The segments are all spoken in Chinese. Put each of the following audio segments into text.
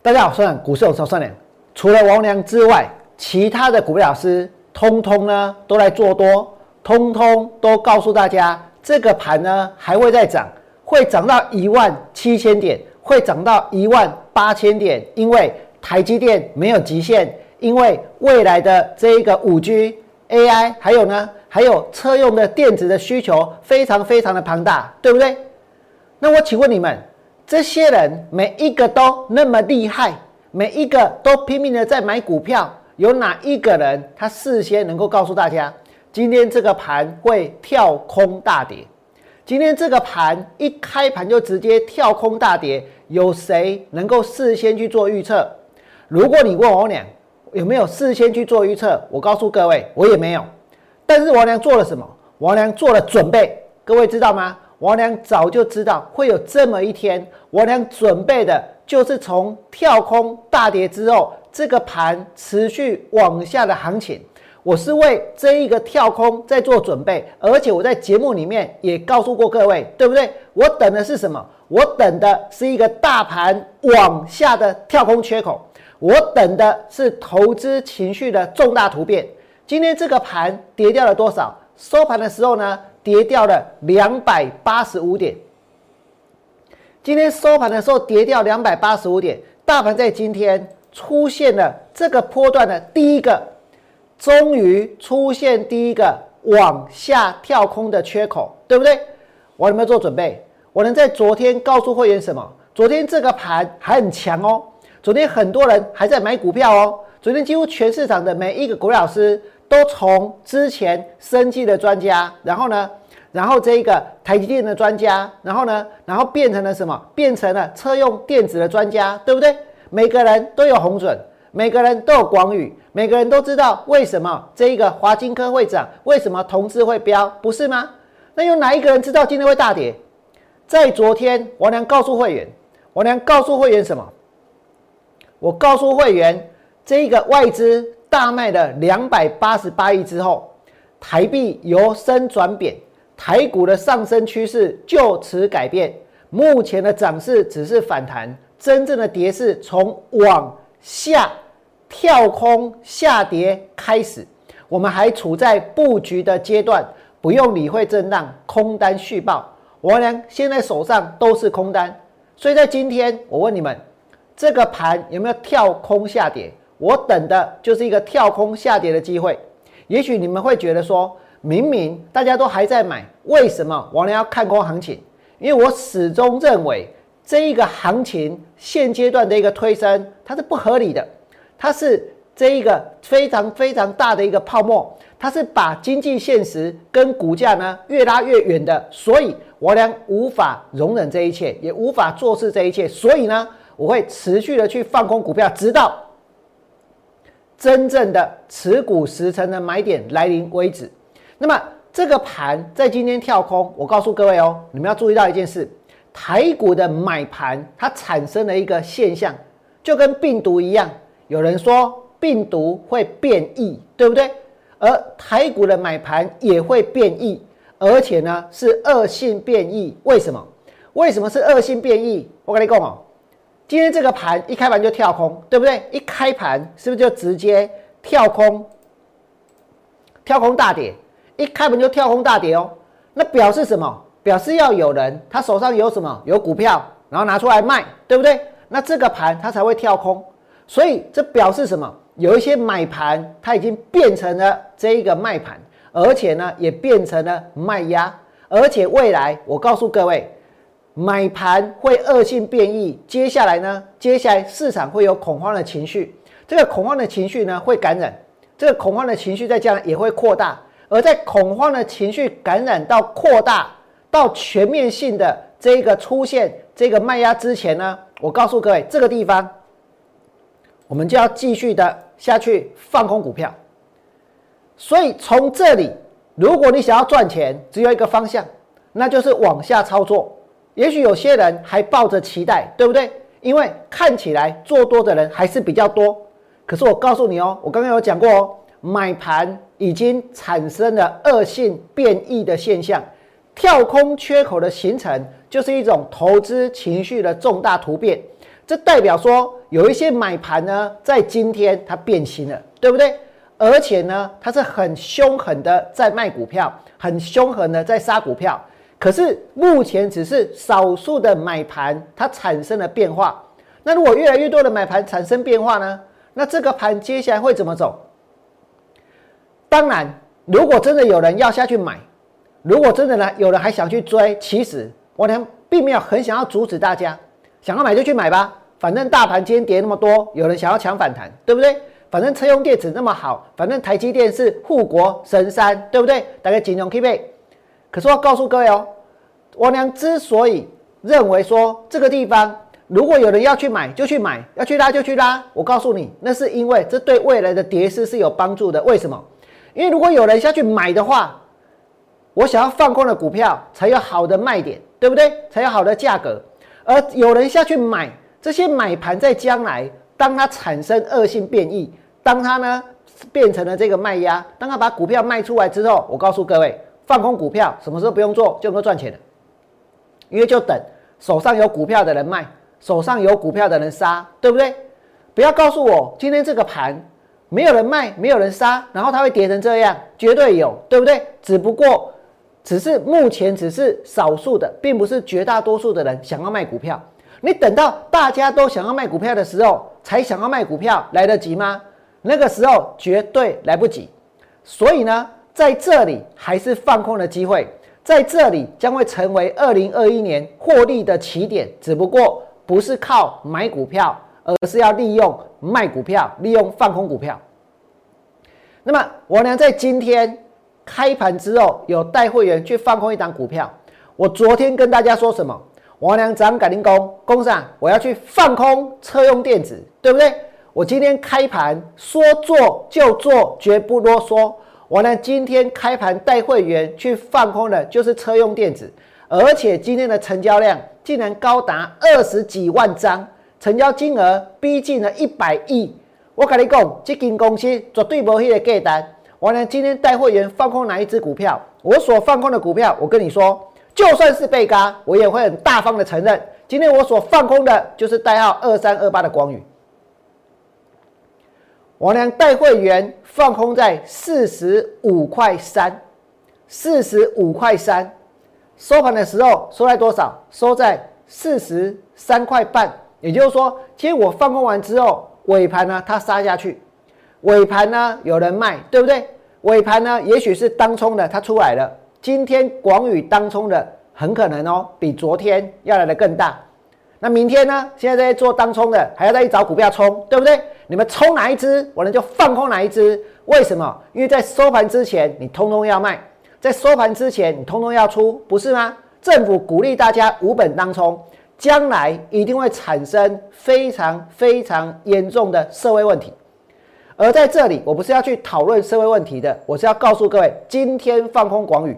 大家好，我是股市有超算点。除了王良之外，其他的股票老师通通呢都来做多，通通都告诉大家，这个盘呢还会再涨，会涨到一万七千点，会涨到一万八千点，因为台积电没有极限，因为未来的这一个五 G、AI，还有呢，还有车用的电子的需求非常非常的庞大，对不对？那我请问你们。这些人每一个都那么厉害，每一个都拼命的在买股票。有哪一个人他事先能够告诉大家，今天这个盘会跳空大跌？今天这个盘一开盘就直接跳空大跌，有谁能够事先去做预测？如果你问我俩有没有事先去做预测，我告诉各位，我也没有。但是王良做了什么？王良做了准备，各位知道吗？王良早就知道会有这么一天，王良准备的就是从跳空大跌之后，这个盘持续往下的行情。我是为这一个跳空在做准备，而且我在节目里面也告诉过各位，对不对？我等的是什么？我等的是一个大盘往下的跳空缺口，我等的是投资情绪的重大突变。今天这个盘跌掉了多少？收盘的时候呢？跌掉了两百八十五点，今天收盘的时候跌掉两百八十五点，大盘在今天出现了这个波段的第一个，终于出现第一个往下跳空的缺口，对不对？我有没有做准备？我能在昨天告诉会员什么？昨天这个盘还很强哦，昨天很多人还在买股票哦，昨天几乎全市场的每一个股老师。都从之前生计的专家，然后呢，然后这一个台积电的专家，然后呢，然后变成了什么？变成了车用电子的专家，对不对？每个人都有红准，每个人都有广宇，每个人都知道为什么这一个华金科会涨，为什么同志会飙，不是吗？那有哪一个人知道今天会大跌？在昨天，王良告诉会员，王良告诉会员什么？我告诉会员，这一个外资。大卖了两百八十八亿之后，台币由升转贬，台股的上升趋势就此改变。目前的涨势只是反弹，真正的跌势从往下跳空下跌开始。我们还处在布局的阶段，不用理会震荡，空单续报。我俩现在手上都是空单，所以在今天，我问你们，这个盘有没有跳空下跌？我等的就是一个跳空下跌的机会。也许你们会觉得说，明明大家都还在买，为什么王良要看空行情？因为我始终认为这一个行情现阶段的一个推升，它是不合理的，它是这一个非常非常大的一个泡沫，它是把经济现实跟股价呢越拉越远的，所以王良无法容忍这一切，也无法做事这一切，所以呢，我会持续的去放空股票，直到。真正的持股十成的买点来临为止。那么这个盘在今天跳空，我告诉各位哦，你们要注意到一件事：台股的买盘它产生了一个现象，就跟病毒一样。有人说病毒会变异，对不对？而台股的买盘也会变异，而且呢是恶性变异。为什么？为什么是恶性变异？我跟你讲哦。今天这个盘一开盘就跳空，对不对？一开盘是不是就直接跳空？跳空大跌，一开盘就跳空大跌哦。那表示什么？表示要有人他手上有什么？有股票，然后拿出来卖，对不对？那这个盘它才会跳空。所以这表示什么？有一些买盘它已经变成了这一个卖盘，而且呢也变成了卖压，而且未来我告诉各位。买盘会恶性变异，接下来呢？接下来市场会有恐慌的情绪，这个恐慌的情绪呢会感染，这个恐慌的情绪在将来也会扩大，而在恐慌的情绪感染到扩大到全面性的这个出现这个卖压之前呢，我告诉各位，这个地方我们就要继续的下去放空股票。所以从这里，如果你想要赚钱，只有一个方向，那就是往下操作。也许有些人还抱着期待，对不对？因为看起来做多的人还是比较多。可是我告诉你哦，我刚刚有讲过哦，买盘已经产生了恶性变异的现象，跳空缺口的形成就是一种投资情绪的重大突变。这代表说有一些买盘呢，在今天它变心了，对不对？而且呢，它是很凶狠的在卖股票，很凶狠的在杀股票。可是目前只是少数的买盘，它产生了变化。那如果越来越多的买盘产生变化呢？那这个盘接下来会怎么走？当然，如果真的有人要下去买，如果真的呢有人还想去追，其实我呢并没有很想要阻止大家，想要买就去买吧。反正大盘今天跌那么多，有人想要抢反弹，对不对？反正车用电子那么好，反正台积电是护国神山，对不对？大家金融 K 背。可是我要告诉各位哦，我娘之所以认为说这个地方。如果有人要去买，就去买；要去拉，就去拉。我告诉你，那是因为这对未来的跌势是有帮助的。为什么？因为如果有人下去买的话，我想要放空的股票才有好的卖点，对不对？才有好的价格。而有人下去买，这些买盘在将来，当它产生恶性变异，当它呢变成了这个卖压，当它把股票卖出来之后，我告诉各位，放空股票什么时候不用做就能够赚钱的？因为就等手上有股票的人卖。手上有股票的人杀，对不对？不要告诉我今天这个盘没有人卖，没有人杀，然后它会跌成这样，绝对有，对不对？只不过只是目前只是少数的，并不是绝大多数的人想要卖股票。你等到大家都想要卖股票的时候，才想要卖股票，来得及吗？那个时候绝对来不及。所以呢，在这里还是放空的机会，在这里将会成为二零二一年获利的起点，只不过。不是靠买股票，而是要利用卖股票，利用放空股票。那么，我呢在今天开盘之后，有带会员去放空一档股票。我昨天跟大家说什么？王良涨改定工工上，我要去放空车用电子，对不对？我今天开盘说做就做，绝不啰嗦。我呢今天开盘带会员去放空的，就是车用电子，而且今天的成交量。竟然高达二十几万张，成交金额逼近了一百亿。我跟你讲，这间公司绝对无迄个价单。我呢，今天带会员放空哪一只股票？我所放空的股票，我跟你说，就算是被嘎，我也会很大方的承认，今天我所放空的就是代号二三二八的光宇。我呢，带会员放空在四十五块三，四十五块三。收盘的时候收在多少？收在四十三块半。也就是说，其实我放空完之后，尾盘呢它杀下去，尾盘呢有人卖，对不对？尾盘呢也许是当冲的，它出来了。今天广宇当冲的很可能哦，比昨天要来的更大。那明天呢？现在在做当冲的，还要再去找股票冲，对不对？你们冲哪一只，我呢就放空哪一只。为什么？因为在收盘之前，你通通要卖。在收盘之前，你通通要出，不是吗？政府鼓励大家无本当冲，将来一定会产生非常非常严重的社会问题。而在这里，我不是要去讨论社会问题的，我是要告诉各位，今天放空广宇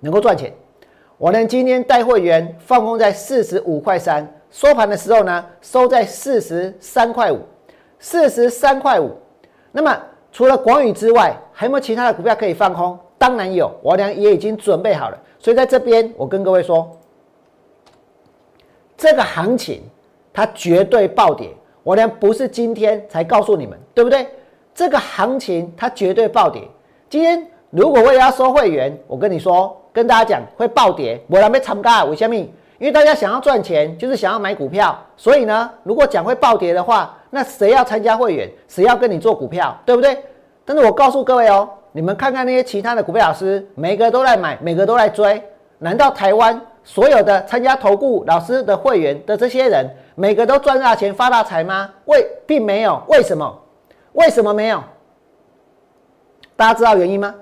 能够赚钱。我呢，今天带会员放空在四十五块三，收盘的时候呢，收在四十三块五，四十三块五。那么除了广宇之外，还有没有其他的股票可以放空？当然有，我俩也已经准备好了，所以在这边我跟各位说，这个行情它绝对暴跌，我俩不是今天才告诉你们，对不对？这个行情它绝对暴跌。今天如果为了要收会员，我跟你说，跟大家讲会暴跌，我俩没参加，为什么？因为大家想要赚钱，就是想要买股票，所以呢，如果讲会暴跌的话，那谁要参加会员，谁要跟你做股票，对不对？但是我告诉各位哦。你们看看那些其他的股票老师，每个都在买，每个都在追。难道台湾所有的参加投顾老师的会员的这些人，每个都赚大钱发大财吗？为并没有。为什么？为什么没有？大家知道原因吗？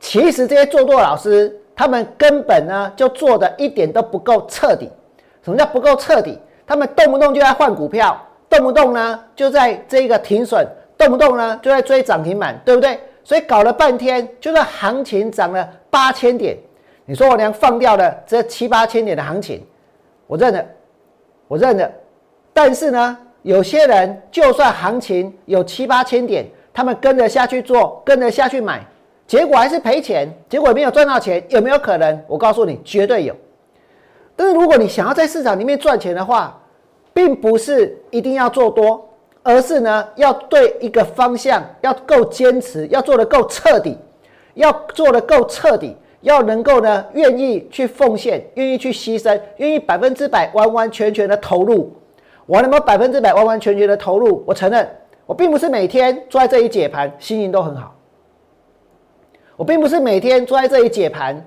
其实这些做多老师，他们根本呢就做的一点都不够彻底。什么叫不够彻底？他们动不动就在换股票，动不动呢就在这个停损，动不动呢就在追涨停板，对不对？所以搞了半天，就是行情涨了八千点。你说我娘放掉了这七八千点的行情，我认了，我认了。但是呢，有些人就算行情有七八千点，他们跟着下去做，跟着下去买，结果还是赔钱，结果没有赚到钱，有没有可能？我告诉你，绝对有。但是如果你想要在市场里面赚钱的话，并不是一定要做多，而是呢要对一个方向要够坚持，要做的够彻底，要做的够彻底，要能够呢愿意去奉献，愿意去牺牲，愿意百分之百完完全全的投入。我能不能百分之百完完全全的投入？我承认，我并不是每天坐在这里解盘，心情都很好。我并不是每天坐在这里解盘，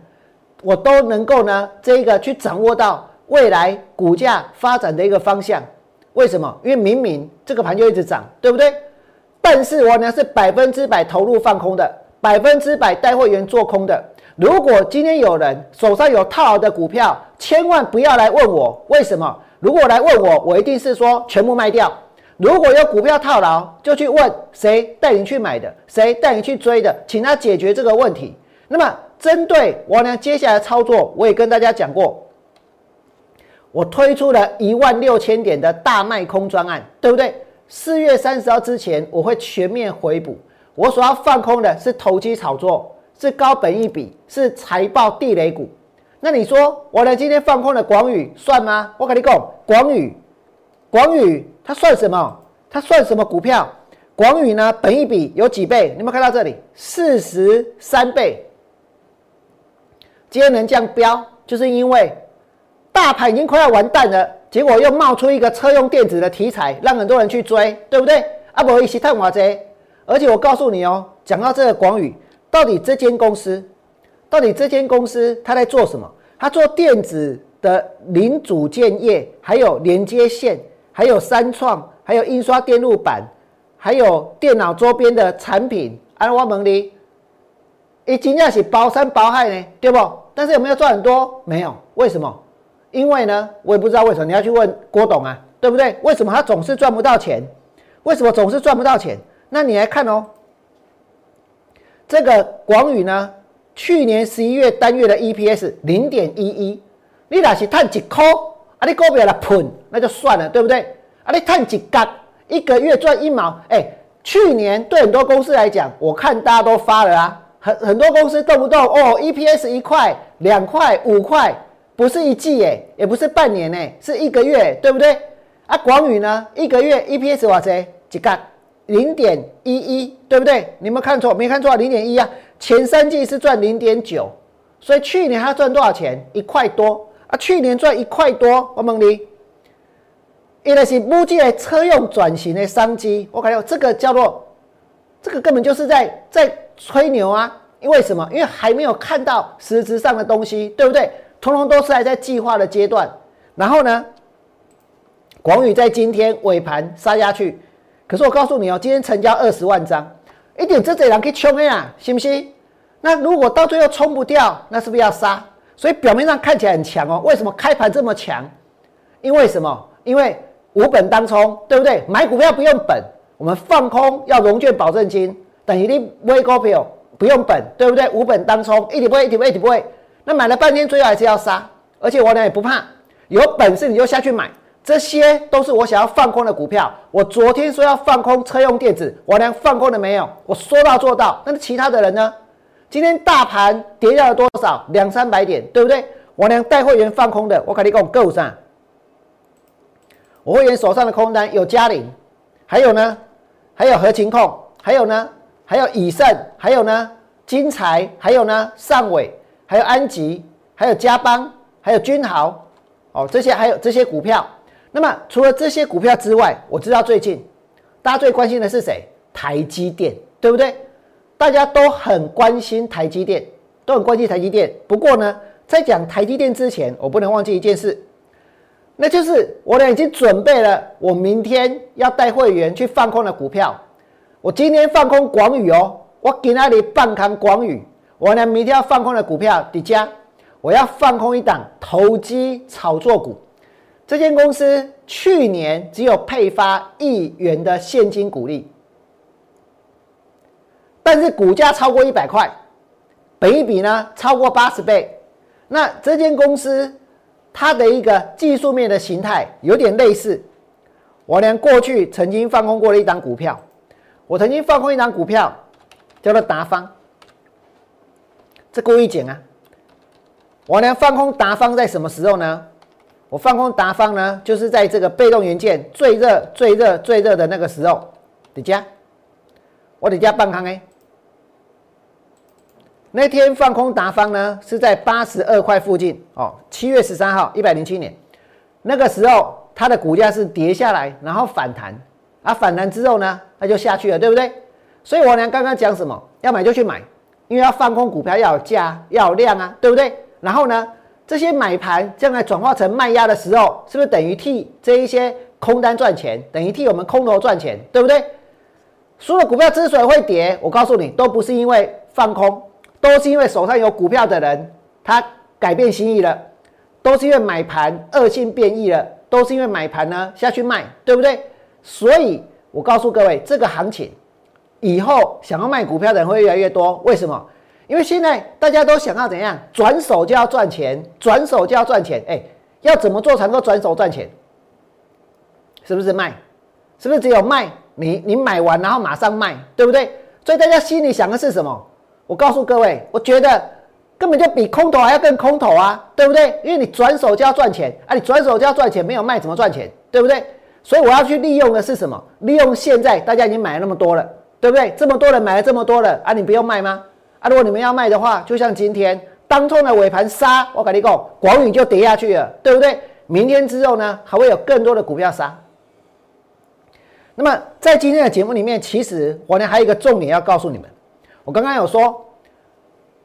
我都能够呢这个去掌握到未来股价发展的一个方向。为什么？因为明明这个盘就一直涨，对不对？但是我呢是百分之百投入放空的，百分之百带会员做空的。如果今天有人手上有套牢的股票，千万不要来问我为什么。如果来问我，我一定是说全部卖掉。如果有股票套牢，就去问谁带你去买的，谁带你去追的，请他解决这个问题。那么，针对王良接下来操作，我也跟大家讲过，我推出了一万六千点的大卖空专案，对不对？四月三十号之前，我会全面回补。我所要放空的是投机炒作，是高本一笔，是财报地雷股。那你说我呢？今天放空的广宇算吗？我跟你讲，广宇，广宇它算什么？它算什么股票？广宇呢？本一比有几倍？你有没有看到这里？四十三倍。今天能这样飙，就是因为大盘已经快要完蛋了，结果又冒出一个车用电子的题材，让很多人去追，对不对？啊，不一起探华贼。而且我告诉你哦，讲到这个广宇，到底这间公司？到底这间公司它在做什么？它做电子的零组件业，还有连接线，还有三创，还有印刷电路板，还有电脑周边的产品。安我问你，一今天是包山包海呢，对不？但是有没有赚很多？没有。为什么？因为呢，我也不知道为什么。你要去问郭董啊，对不对？为什么他总是赚不到钱？为什么总是赚不到钱？那你来看哦，这个广宇呢？去年十一月单月的 EPS 零点一一，你若是赚一块，啊，你股票来喷，那就算了，对不对？啊，你赚一角，一个月赚一毛，哎，去年对很多公司来讲，我看大家都发了啊，很很多公司动不动哦，EPS 一块、两块、五块，不是一季哎，也不是半年哎，是一个月，对不对？啊，广宇呢，一个月 EPS 哇塞，几干？零点一一，对不对？你有没有看错？没看错，零点一啊。前三季是赚零点九，所以去年他赚多少钱？一块多啊！去年赚一块多，我问你，因为是目前车用转型的商机，我感觉这个叫做，这个根本就是在在吹牛啊！因为什么？因为还没有看到实质上的东西，对不对？通通都是还在计划的阶段。然后呢，广宇在今天尾盘杀下去，可是我告诉你哦，今天成交二十万张。一点这这人可以冲的啊，信不信？那如果到最后冲不掉，那是不是要杀？所以表面上看起来很强哦。为什么开盘这么强？因为什么？因为无本当冲，对不对？买股票不用本，我们放空要融券保证金，等于你买股票不用本，对不对？无本当冲，一点不会，一点不会，一点不会。那买了半天，最后还是要杀。而且我呢也不怕，有本事你就下去买。这些都是我想要放空的股票。我昨天说要放空车用电子，我连放空了没有？我说到做到。那其他的人呢？今天大盘跌掉了多少？两三百点，对不对？我连带会员放空的，我肯定跟我够上。我会员手上的空单有嘉玲，还有呢，还有合情控，还有呢，还有以盛，还有呢，金财，还有呢，尚伟，还有安吉，还有嘉邦，还有君豪，哦，这些还有这些股票。那么除了这些股票之外，我知道最近大家最关心的是谁？台积电，对不对？大家都很关心台积电，都很关心台积电。不过呢，在讲台积电之前，我不能忘记一件事，那就是我呢已经准备了，我明天要带会员去放空的股票。我今天放空广宇哦，我给那里半扛广宇。我呢明天要放空的股票底加，我要放空一档投机炒作股。这间公司去年只有配发一元的现金股利，但是股价超过一百块，本一比呢超过八十倍。那这间公司它的一个技术面的形态有点类似，我连过去曾经放空过的一张股票，我曾经放空一张股票叫做达方，这故意讲啊，我连放空达方在什么时候呢？我放空达方呢，就是在这个被动元件最热、最热、最热的那个时候，你加，我得加半仓哎。那天放空达方呢，是在八十二块附近哦。七月十三号，一百零七年，那个时候它的股价是跌下来，然后反弹，啊，反弹之后呢，它就下去了，对不对？所以我娘刚刚讲什么？要买就去买，因为要放空股票要有价，要有量啊，对不对？然后呢，这些买盘将来转化成卖压的时候，是不是等于替这一些空单赚钱，等于替我们空头赚钱，对不对？所有股票之所以会跌，我告诉你，都不是因为放空。都是因为手上有股票的人，他改变心意了；都是因为买盘恶性变异了；都是因为买盘呢下去卖，对不对？所以我告诉各位，这个行情以后想要卖股票的人会越来越多。为什么？因为现在大家都想要怎样？转手就要赚钱，转手就要赚钱。哎，要怎么做才能够转手赚钱？是不是卖？是不是只有卖？你你买完然后马上卖，对不对？所以大家心里想的是什么？我告诉各位，我觉得根本就比空头还要更空头啊，对不对？因为你转手就要赚钱啊，你转手就要赚钱，没有卖怎么赚钱，对不对？所以我要去利用的是什么？利用现在大家已经买了那么多了，对不对？这么多人买了这么多了啊，你不用卖吗？啊，如果你们要卖的话，就像今天当冲的尾盘杀，我跟你讲，广宇就跌下去了，对不对？明天之后呢，还会有更多的股票杀。那么在今天的节目里面，其实我呢还有一个重点要告诉你们。我刚刚有说，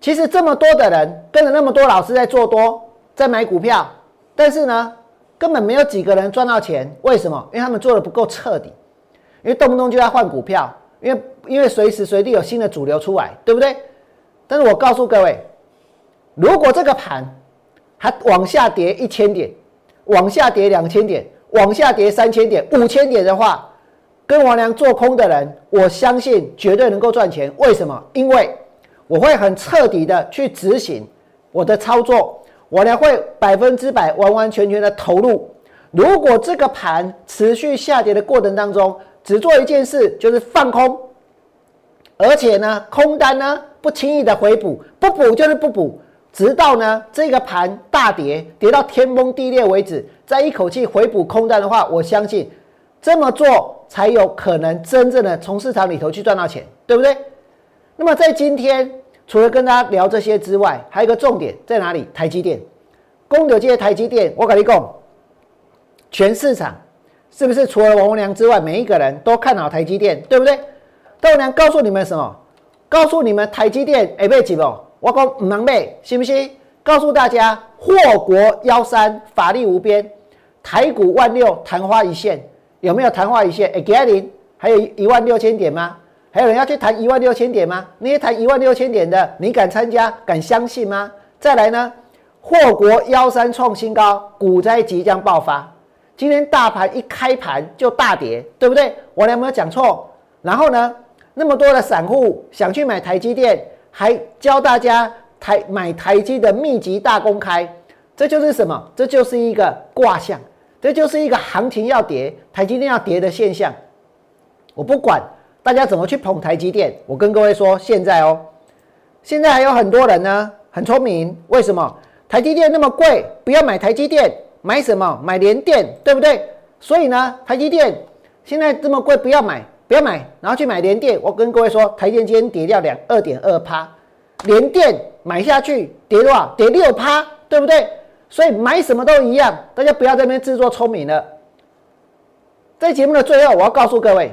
其实这么多的人跟着那么多老师在做多，在买股票，但是呢，根本没有几个人赚到钱。为什么？因为他们做的不够彻底，因为动不动就要换股票，因为因为随时随地有新的主流出来，对不对？但是我告诉各位，如果这个盘还往下跌一千点，往下跌两千点，往下跌三千点、五千点的话，跟王良做空的人，我相信绝对能够赚钱。为什么？因为我会很彻底的去执行我的操作，我呢会百分之百、完完全全的投入。如果这个盘持续下跌的过程当中，只做一件事，就是放空，而且呢，空单呢不轻易的回补，不补就是不补，直到呢这个盘大跌，跌到天崩地裂为止，再一口气回补空单的话，我相信这么做。才有可能真正的从市场里头去赚到钱，对不对？那么在今天，除了跟大家聊这些之外，还有一个重点在哪里？台积电，公牛界台积电，我跟你讲，全市场是不是除了王文良之外，每一个人都看好台积电，对不对？王文良告诉你们什么？告诉你们台积电会买几不？我讲唔能买，信不信？告诉大家，祸国妖山，法力无边，台股万六，昙花一现。有没有昙花一现？哎，给阿林，还有一万六千点吗？还有人要去谈一万六千点吗？那些谈一万六千点的，你敢参加？敢相信吗？再来呢？祸国妖山创新高，股灾即将爆发。今天大盘一开盘就大跌，对不对？我有没有讲错？然后呢？那么多的散户想去买台积电，还教大家台买台积的秘籍大公开，这就是什么？这就是一个卦象。这就是一个行情要跌，台积电要跌的现象。我不管大家怎么去捧台积电，我跟各位说，现在哦，现在还有很多人呢，很聪明。为什么台积电那么贵？不要买台积电，买什么？买联电，对不对？所以呢，台积电现在这么贵，不要买，不要买，然后去买联电。我跟各位说，台积电今天跌掉两二点二趴，联电买下去跌多少？跌六趴，对不对？所以买什么都一样，大家不要在那边自作聪明了。在节目的最后，我要告诉各位，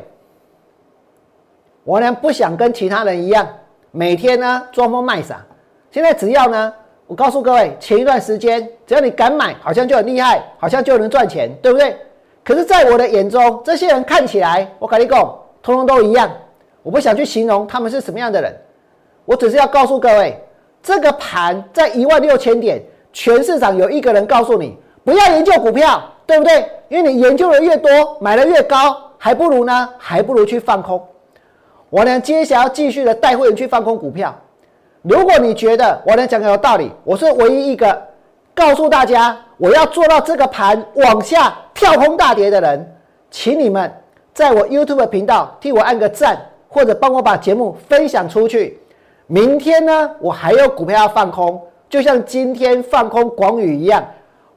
我呢不想跟其他人一样，每天呢装疯卖傻。现在只要呢，我告诉各位，前一段时间只要你敢买，好像就很厉害，好像就能赚钱，对不对？可是，在我的眼中，这些人看起来，我跟你讲，通通都一样。我不想去形容他们是什么样的人，我只是要告诉各位，这个盘在一万六千点。全市场有一个人告诉你不要研究股票，对不对？因为你研究的越多，买的越高，还不如呢，还不如去放空。我呢，接下来要继续的带会员去放空股票。如果你觉得我能讲的有道理，我是唯一一个告诉大家我要做到这个盘往下跳空大跌的人，请你们在我 YouTube 频道替我按个赞，或者帮我把节目分享出去。明天呢，我还有股票要放空。就像今天放空广宇一样，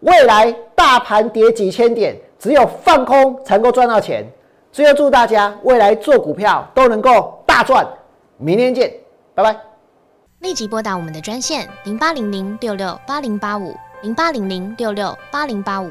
未来大盘跌几千点，只有放空才能够赚到钱。最后祝大家未来做股票都能够大赚。明天见，拜拜。立即拨打我们的专线零八零零六六八零八五零八零零六六八零八五